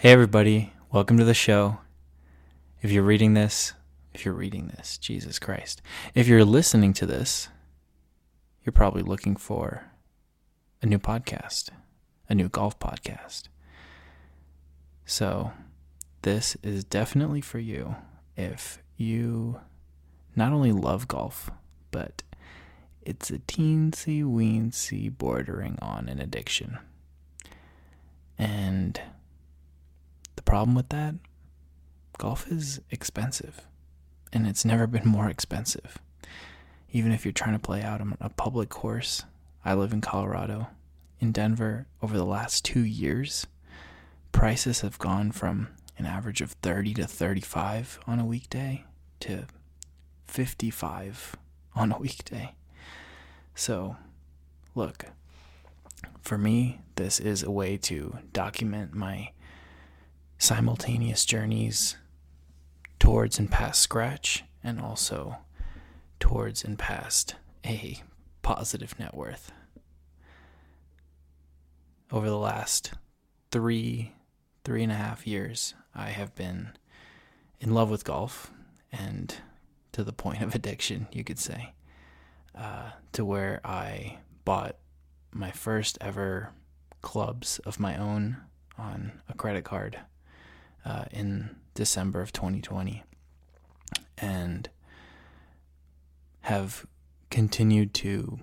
Hey, everybody, welcome to the show. If you're reading this, if you're reading this, Jesus Christ, if you're listening to this, you're probably looking for a new podcast, a new golf podcast. So, this is definitely for you if you not only love golf, but it's a teensy weensy bordering on an addiction. And the problem with that, golf is expensive. And it's never been more expensive. Even if you're trying to play out on a public course, I live in Colorado. In Denver, over the last two years, prices have gone from an average of 30 to 35 on a weekday to 55 on a weekday. So, look, for me, this is a way to document my simultaneous journeys towards and past Scratch and also towards and past a positive net worth. Over the last three, three and a half years, I have been in love with golf and to the point of addiction, you could say, uh, to where I bought my first ever clubs of my own on a credit card uh, in December of 2020 and have continued to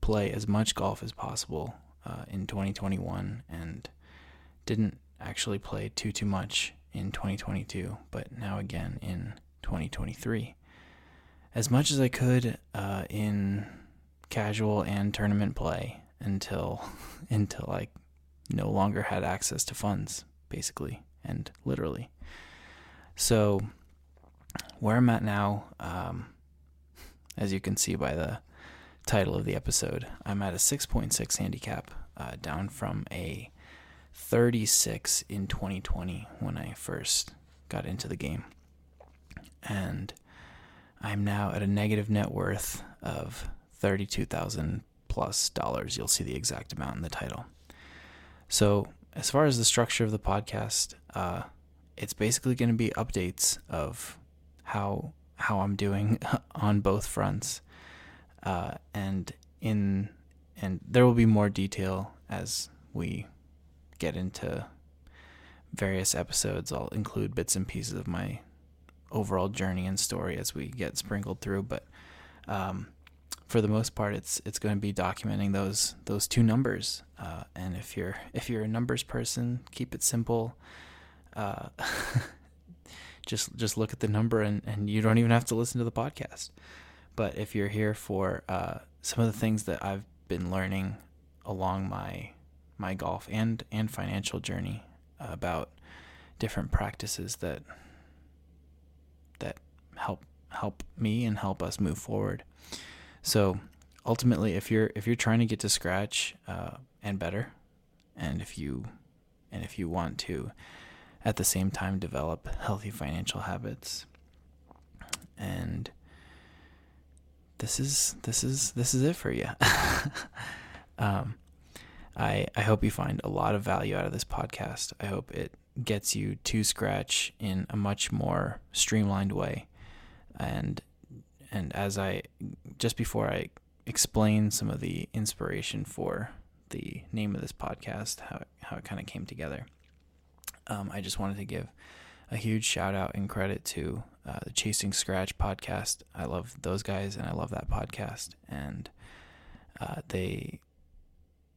play as much golf as possible uh, in 2021 and didn't actually play too too much in 2022 but now again in 2023 as much as I could uh, in casual and tournament play until until I no longer had access to funds basically and literally so where I'm at now um, as you can see by the title of the episode I'm at a 6.6 handicap uh, down from a 36 in 2020 when I first got into the game and I'm now at a negative net worth of 32,000 plus dollars. You'll see the exact amount in the title. So, as far as the structure of the podcast, uh, it's basically going to be updates of how how I'm doing on both fronts, uh, and in and there will be more detail as we get into various episodes. I'll include bits and pieces of my overall journey and story as we get sprinkled through, but um, for the most part, it's it's going to be documenting those those two numbers. Uh, and if you're if you're a numbers person, keep it simple. Uh, just just look at the number, and, and you don't even have to listen to the podcast. But if you're here for uh, some of the things that I've been learning along my my golf and and financial journey about different practices that that help help me and help us move forward. So ultimately, if you're if you're trying to get to scratch uh, and better, and if you and if you want to at the same time develop healthy financial habits and this is this is this is it for you um, I I hope you find a lot of value out of this podcast. I hope it gets you to scratch in a much more streamlined way. And and as I just before I explain some of the inspiration for the name of this podcast, how how it kind of came together, um, I just wanted to give a huge shout out and credit to uh, the Chasing Scratch podcast. I love those guys and I love that podcast, and uh, they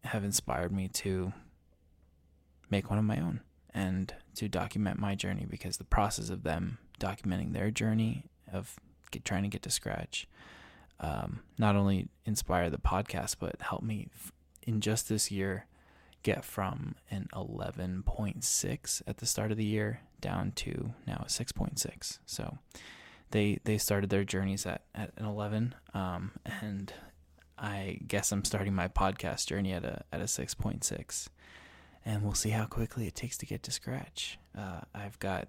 have inspired me to make one of my own and to document my journey because the process of them documenting their journey of get, trying to get to scratch um, not only inspire the podcast but help me f- in just this year get from an 11.6 at the start of the year down to now a 6.6 so they they started their journeys at, at an 11 um, and I guess I'm starting my podcast journey at a at a 6.6 and we'll see how quickly it takes to get to scratch. Uh, I've got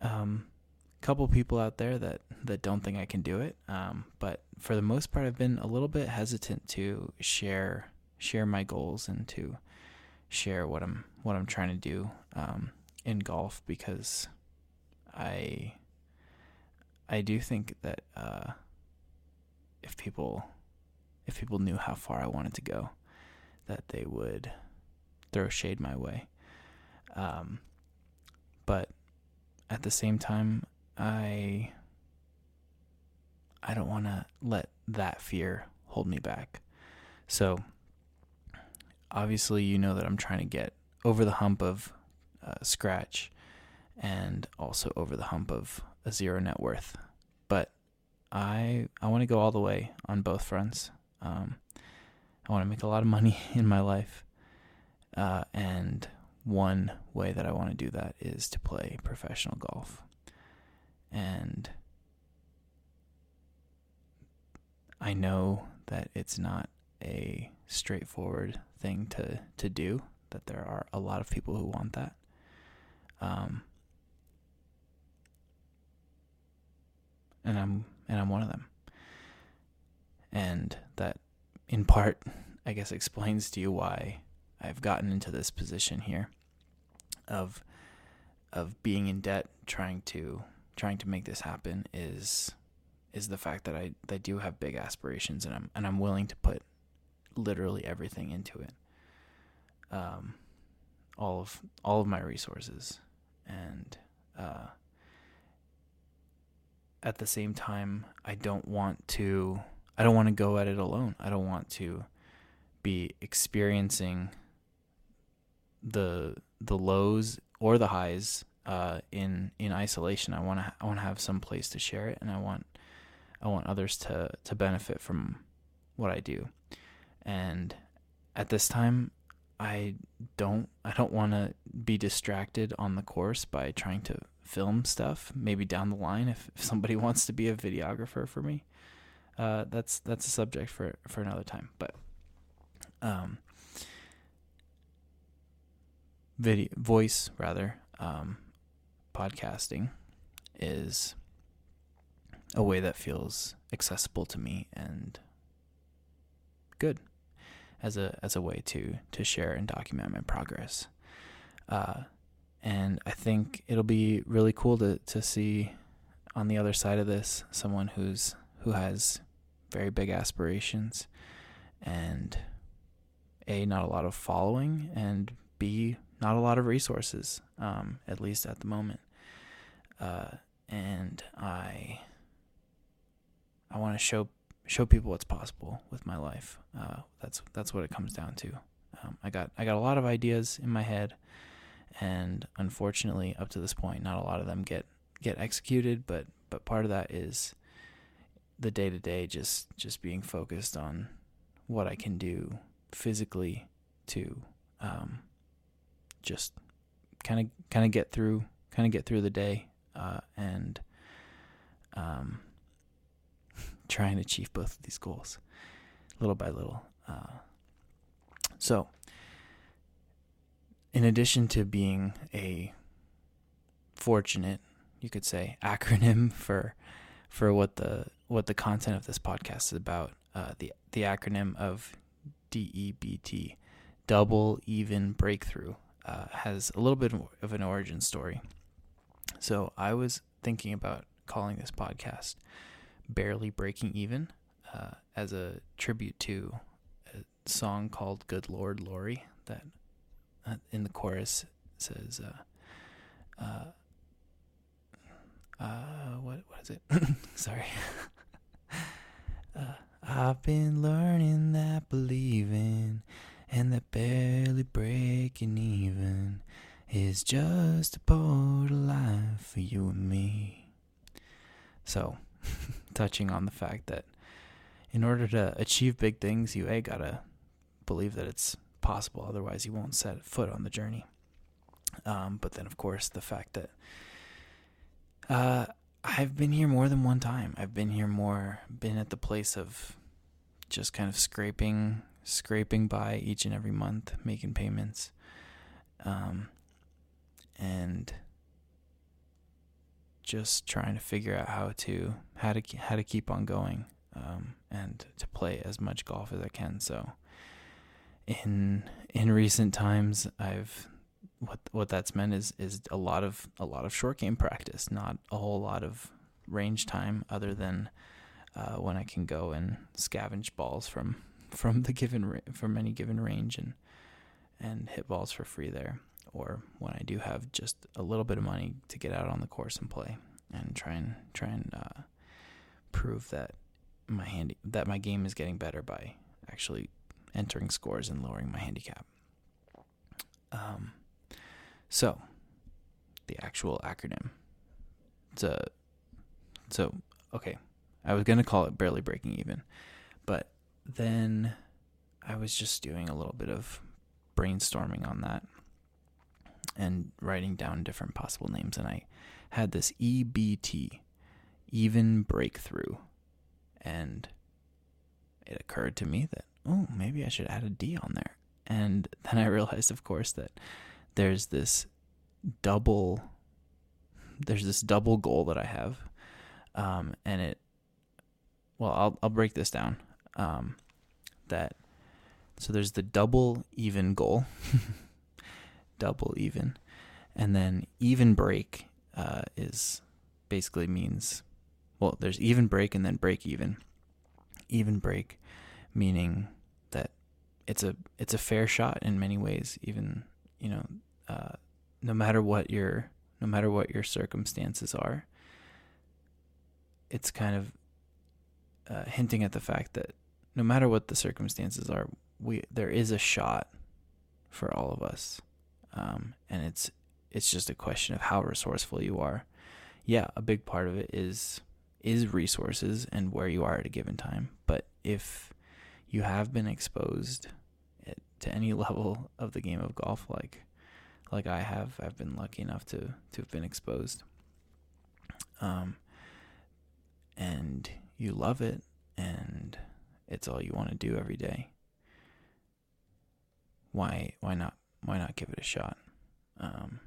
um, couple people out there that, that don't think I can do it, um, but for the most part, I've been a little bit hesitant to share share my goals and to share what I'm what I'm trying to do um, in golf because I I do think that uh, if people if people knew how far I wanted to go, that they would throw shade my way. Um, but at the same time, I I don't want to let that fear hold me back. So obviously, you know that I'm trying to get over the hump of uh, scratch and also over the hump of a zero net worth. But I I want to go all the way on both fronts. Um, I want to make a lot of money in my life, uh, and one way that I want to do that is to play professional golf. And I know that it's not a straightforward thing to, to do, that there are a lot of people who want that. Um, and I'm and I'm one of them. And that in part I guess explains to you why I've gotten into this position here of of being in debt trying to trying to make this happen is is the fact that I, I do have big aspirations and I'm and I'm willing to put literally everything into it. Um, all of all of my resources and uh, at the same time I don't want to I don't want to go at it alone. I don't want to be experiencing the the lows or the highs uh, in in isolation. I want to I want to have some place to share it, and I want I want others to to benefit from what I do. And at this time, I don't I don't want to be distracted on the course by trying to film stuff. Maybe down the line, if, if somebody wants to be a videographer for me, uh, that's that's a subject for for another time. But um, video voice rather um, podcasting is a way that feels accessible to me and good as a as a way to to share and document my progress. Uh, and I think it'll be really cool to to see on the other side of this someone who's who has very big aspirations and a not a lot of following and b not a lot of resources, um, at least at the moment. Uh, and I I want to show show people what's possible with my life. Uh, that's that's what it comes down to. Um, I got I got a lot of ideas in my head, and unfortunately, up to this point, not a lot of them get get executed. But but part of that is the day to day, just just being focused on what I can do physically to um, just kind of kind of get through kind of get through the day uh, and um, try and achieve both of these goals little by little. Uh, so, in addition to being a fortunate, you could say, acronym for for what the what the content of this podcast is about, uh, the the acronym of DEBT, double even breakthrough uh, has a little bit of an origin story. So I was thinking about calling this podcast Barely Breaking Even uh, as a tribute to a song called Good Lord Lorrie that uh, in the chorus says, uh, uh, uh, what, what is it? Sorry. Uh, I've been learning that believing and that barely breaking even is just a part of life for you and me. So, touching on the fact that in order to achieve big things, you a gotta believe that it's possible. Otherwise, you won't set foot on the journey. Um, but then, of course, the fact that uh, I've been here more than one time. I've been here more, been at the place of just kind of scraping scraping by each and every month, making payments, um, and just trying to figure out how to how to how to keep on going um, and to play as much golf as I can. So, in in recent times, I've what what that's meant is is a lot of a lot of short game practice, not a whole lot of range time other than uh, when I can go and scavenge balls from from the given from any given range and and hit balls for free there, or when I do have just a little bit of money to get out on the course and play and try and try and uh, prove that my handy that my game is getting better by actually entering scores and lowering my handicap. Um, so the actual acronym. It's a so okay. I was gonna call it barely breaking even, but then I was just doing a little bit of brainstorming on that and writing down different possible names, and I had this EBT, even breakthrough, and it occurred to me that oh maybe I should add a D on there, and then I realized, of course, that there's this double there's this double goal that I have, um, and it well I'll I'll break this down. Um, that so there's the double even goal, double even, and then even break uh, is basically means well there's even break and then break even. Even break meaning that it's a it's a fair shot in many ways. Even you know uh, no matter what your no matter what your circumstances are, it's kind of uh, hinting at the fact that no matter what the circumstances are, we there is a shot for all of us, um, and it's it's just a question of how resourceful you are. Yeah, a big part of it is is resources and where you are at a given time. But if you have been exposed to any level of the game of golf, like like I have. I've been lucky enough to to have been exposed. Um, and you love it, and it's all you want to do every day. Why why not why not give it a shot? Um,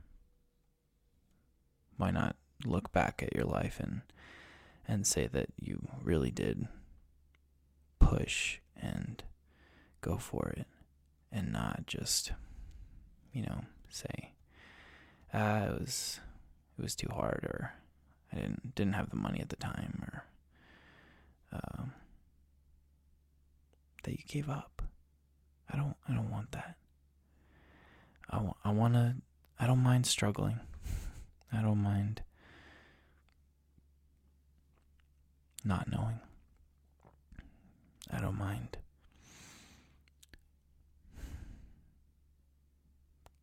why not look back at your life and and say that you really did push and go for it and not just you know say, uh, it was it was too hard, or I didn't didn't have the money at the time, or um, that you gave up. I don't I don't want that. I I want to I don't mind struggling. I don't mind not knowing. I don't mind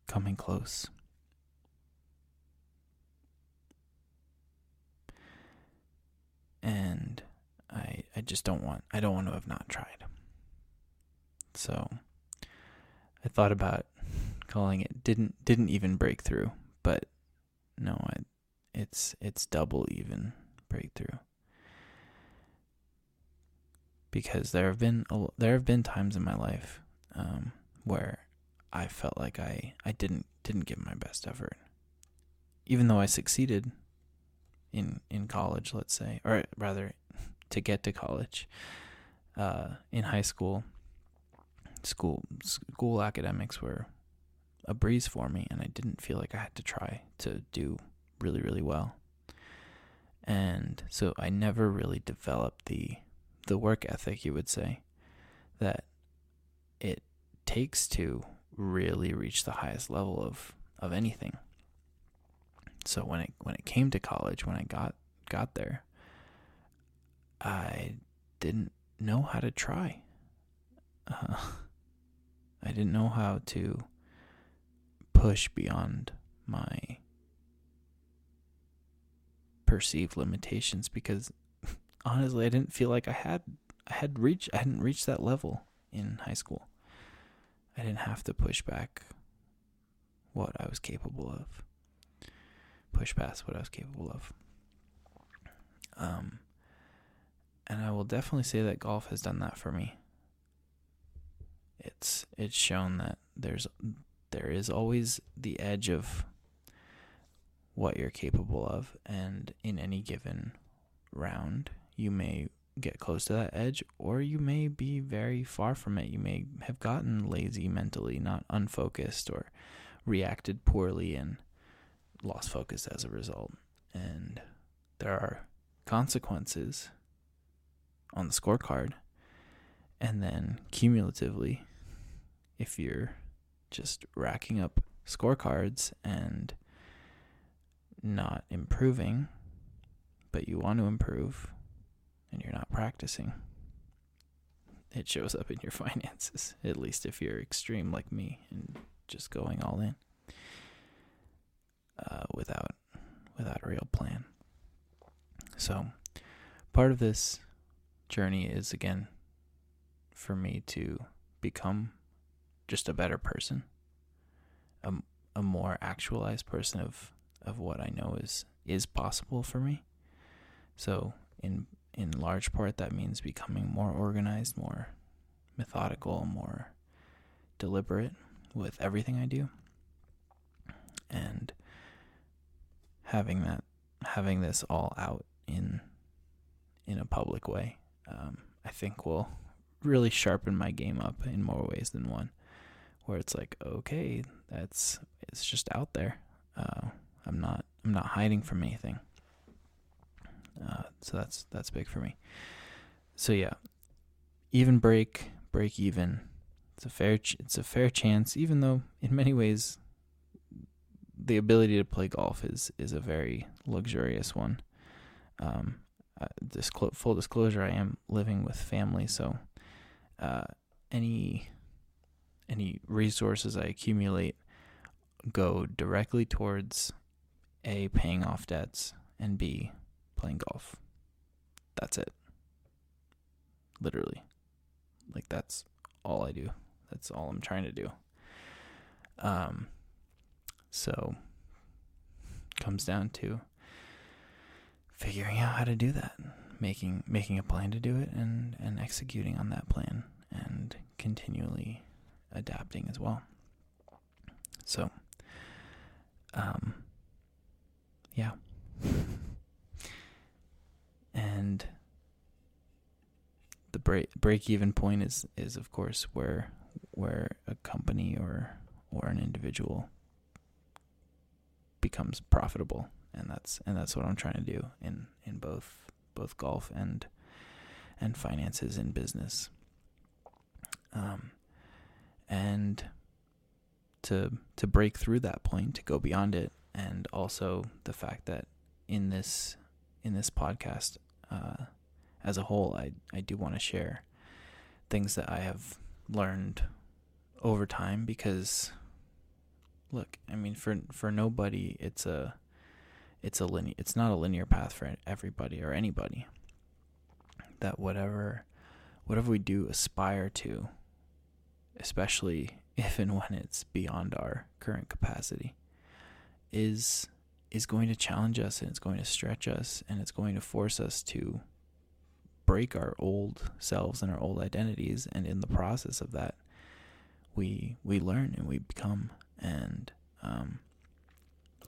coming close. And I I just don't want I don't want to have not tried. So I thought about calling it didn't didn't even break through, but no, I, it's it's double even breakthrough. Because there have been there have been times in my life um, where I felt like I, I didn't didn't give my best effort. Even though I succeeded in in college, let's say, or rather to get to college. Uh, in high school, school school academics were a breeze for me and I didn't feel like I had to try to do really really well. And so I never really developed the the work ethic you would say that it takes to really reach the highest level of of anything. So when it when it came to college, when I got got there, I didn't know how to try. Uh, I didn't know how to push beyond my perceived limitations because honestly I didn't feel like I had I had reached I hadn't reached that level in high school. I didn't have to push back what I was capable of. Push past what I was capable of. Um, and I will definitely say that golf has done that for me. It's it's shown that there's there is always the edge of what you're capable of, and in any given round, you may get close to that edge, or you may be very far from it. You may have gotten lazy mentally, not unfocused, or reacted poorly and lost focus as a result. And there are consequences on the scorecard. And then cumulatively, if you're just racking up scorecards and not improving, but you want to improve and you're not practicing, it shows up in your finances, at least if you're extreme like me and just going all in uh, without without a real plan. So, part of this journey is again for me to become just a better person, a, a more actualized person of of what I know is is possible for me. So, in in large part, that means becoming more organized, more methodical, more deliberate with everything I do. And having that, having this all out in in a public way, um, I think will really sharpen my game up in more ways than one. Where it's like, okay, that's it's just out there. Uh, I'm not I'm not hiding from anything. Uh, so that's that's big for me. So yeah, even break, break even. It's a fair ch- it's a fair chance, even though in many ways the ability to play golf is is a very luxurious one. Um, uh, disclo- full disclosure, I am living with family, so uh, any any resources I accumulate go directly towards a paying off debts and b playing golf. That's it. Literally. Like that's all I do. That's all I'm trying to do. Um so comes down to figuring out how to do that. Making making a plan to do it and, and executing on that plan and continually adapting as well. So um yeah. and the break break even point is is of course where where a company or or an individual becomes profitable and that's and that's what I'm trying to do in in both both golf and and finances in business um and to to break through that point to go beyond it and also the fact that in this in this podcast uh, as a whole, I I do want to share things that I have learned over time because look, I mean for for nobody it's a it's a linear it's not a linear path for everybody or anybody. That whatever whatever we do aspire to, especially if and when it's beyond our current capacity, is is going to challenge us and it's going to stretch us and it's going to force us to break our old selves and our old identities. And in the process of that we we learn and we become. And um,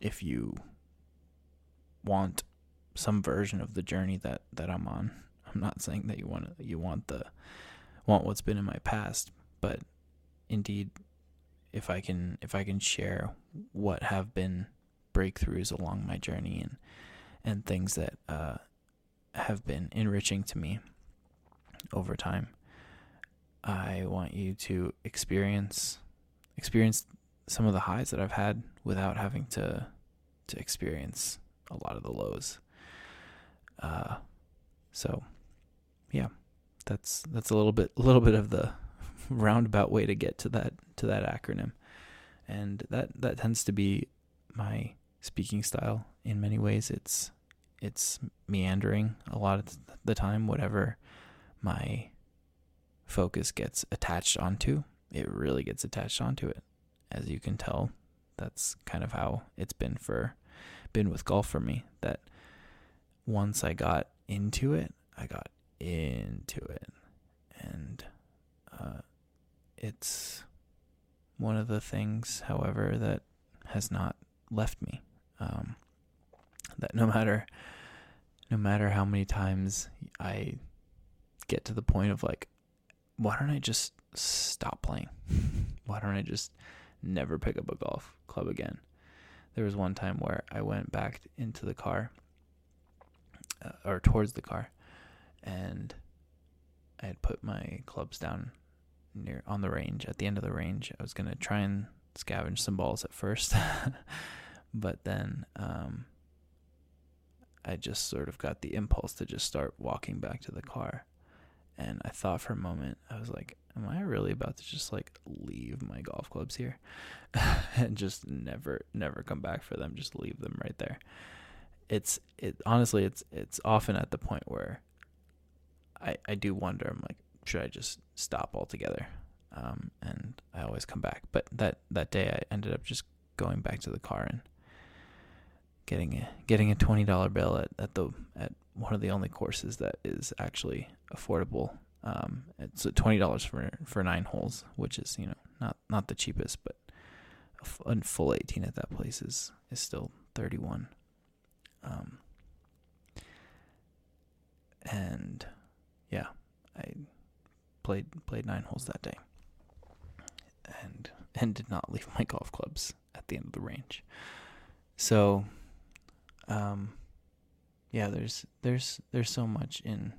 if you want some version of the journey that that I'm on I'm not saying that you want you want the want what's been in my past but indeed if I can if I can share what have been breakthroughs along my journey and and things that uh, have been enriching to me over time. I want you to experience experience some of the highs that I've had without having to to experience a lot of the lows. Uh, so yeah, that's that's a little bit a little bit of the roundabout way to get to that to that acronym, and that that tends to be my speaking style in many ways. It's it's meandering a lot of the time. Whatever my focus gets attached onto, it really gets attached onto it. As you can tell, that's kind of how it's been for been with golf for me. That once I got into it, I got into it, and uh, it's one of the things, however, that has not left me. Um, that no matter no matter how many times I get to the point of like, why don't I just stop playing? Why don't I just never pick up a golf club again. There was one time where I went back into the car uh, or towards the car and I had put my clubs down near on the range at the end of the range. I was to try and scavenge some balls at first. but then um, I just sort of got the impulse to just start walking back to the car. And I thought for a moment, I was like, am I really about to just like leave my golf clubs here and just never, never come back for them? Just leave them right there. It's, it honestly, it's, it's often at the point where I, I do wonder, I'm like, should I just stop altogether? Um, and I always come back. But that, that day I ended up just going back to the car and getting a getting a twenty dollar bill at, at the at one of the only courses that is actually affordable. Um, it's twenty dollars for for nine holes, which is you know not not the cheapest, but a, full eighteen at that place is is still thirty one. Um, and yeah, I played played nine holes that day, and and did not leave my golf clubs at the end of the range. So um, yeah, there's there's there's so much in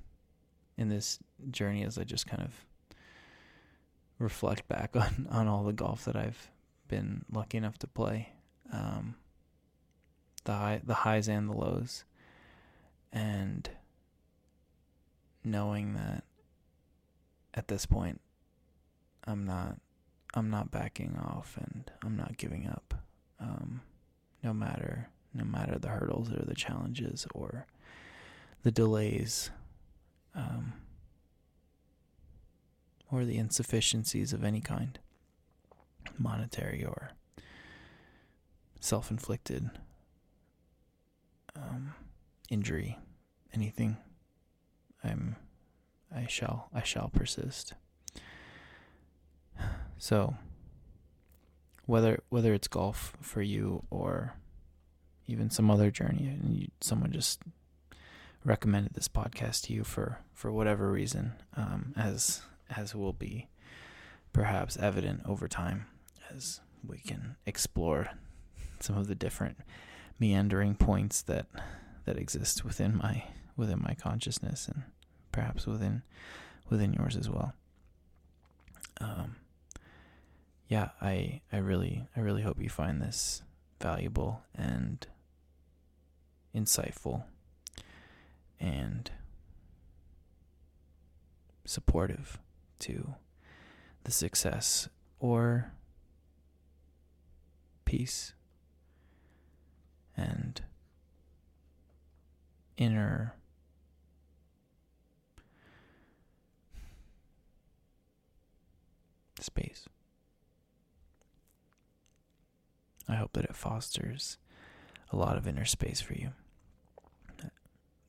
in this journey as I just kind of reflect back on on all the golf that I've been lucky enough to play. Um, the high the highs and the lows and knowing that at this point I'm not I'm not backing off and I'm not giving up um, no matter no matter the hurdles or the challenges or the delays um, or the insufficiencies of any kind, monetary or self inflicted um, injury, anything. I'm I shall I shall persist. So whether whether it's golf for you or even some other journey, and you, someone just recommended this podcast to you for for whatever reason, um, as as will be perhaps evident over time as we can explore some of the different meandering points that that exist within my within my consciousness and perhaps within within yours as well. Um, yeah, I I really I really hope you find this valuable and insightful, and supportive to the success or peace and inner space. I hope that it fosters a lot of inner space for you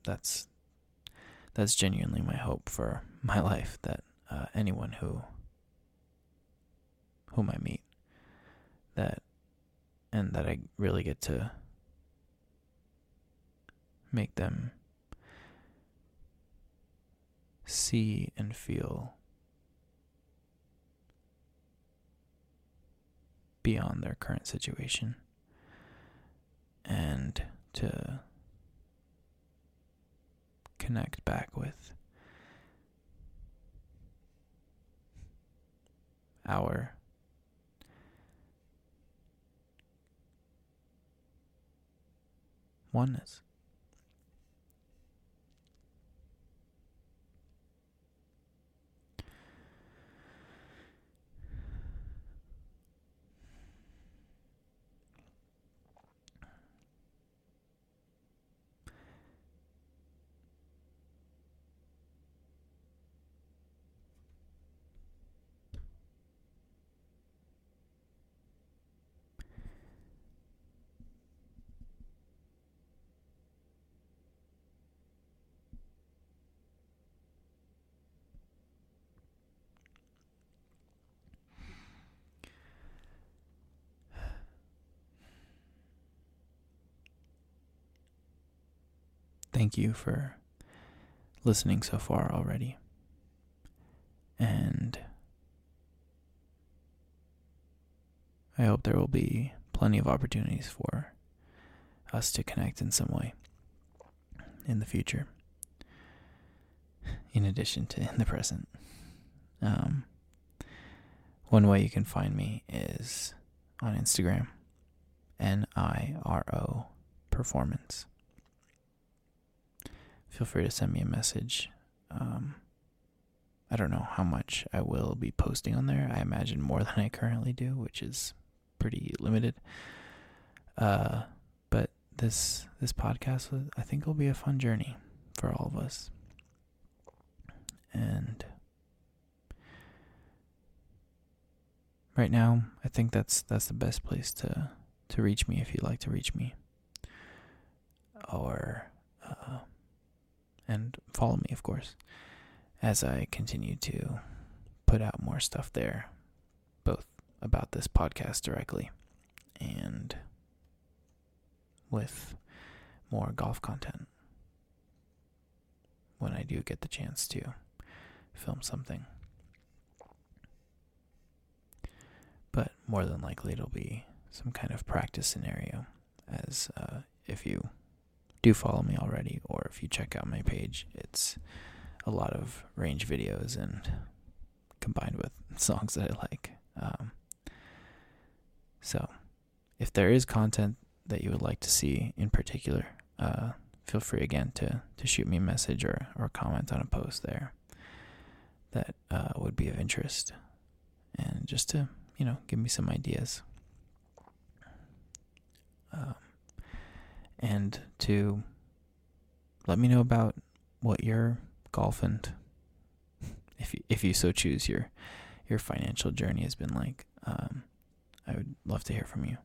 that's that's genuinely my hope for my life that uh, anyone who whom I meet that and that I really get to make them see and feel beyond their current situation and to connect back with our oneness. Thank you for listening so far already. And I hope there will be plenty of opportunities for us to connect in some way in the future, in addition to in the present. Um, one way you can find me is on Instagram, N I R O Performance. Feel free to send me a message. Um, I don't know how much I will be posting on there. I imagine more than I currently do, which is pretty limited. Uh, but this this podcast, I think, will be a fun journey for all of us. And right now, I think that's that's the best place to to reach me if you'd like to reach me, or uh, and follow me, of course, as I continue to put out more stuff there, both about this podcast directly and with more golf content when I do get the chance to film something. But more than likely, it'll be some kind of practice scenario. As uh, if you do follow me already, or if you check out my page, it's a lot of range videos and combined with songs that I like. Um, so, if there is content that you would like to see in particular, uh, feel free again to, to shoot me a message or, or comment on a post there that uh, would be of interest. And just to, you know, give me some ideas. Um, and to let me know about what your golf and if you, if you so choose your your financial journey has been like. Um, I would love to hear from you.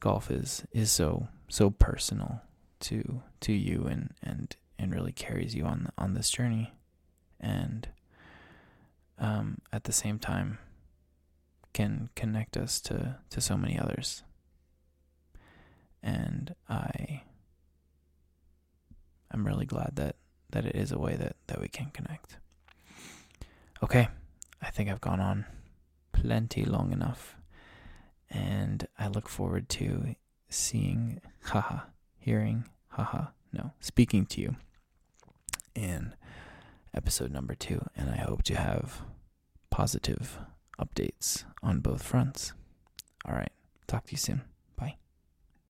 Golf is is so so personal to to you and and and really carries you on on this journey, and um, at the same time can connect us to to so many others. And I I'm really glad that that it is a way that that we can connect. Okay, I think I've gone on plenty long enough. And I look forward to seeing, haha, hearing, haha, no, speaking to you in episode number two. And I hope to have positive updates on both fronts. All right, talk to you soon.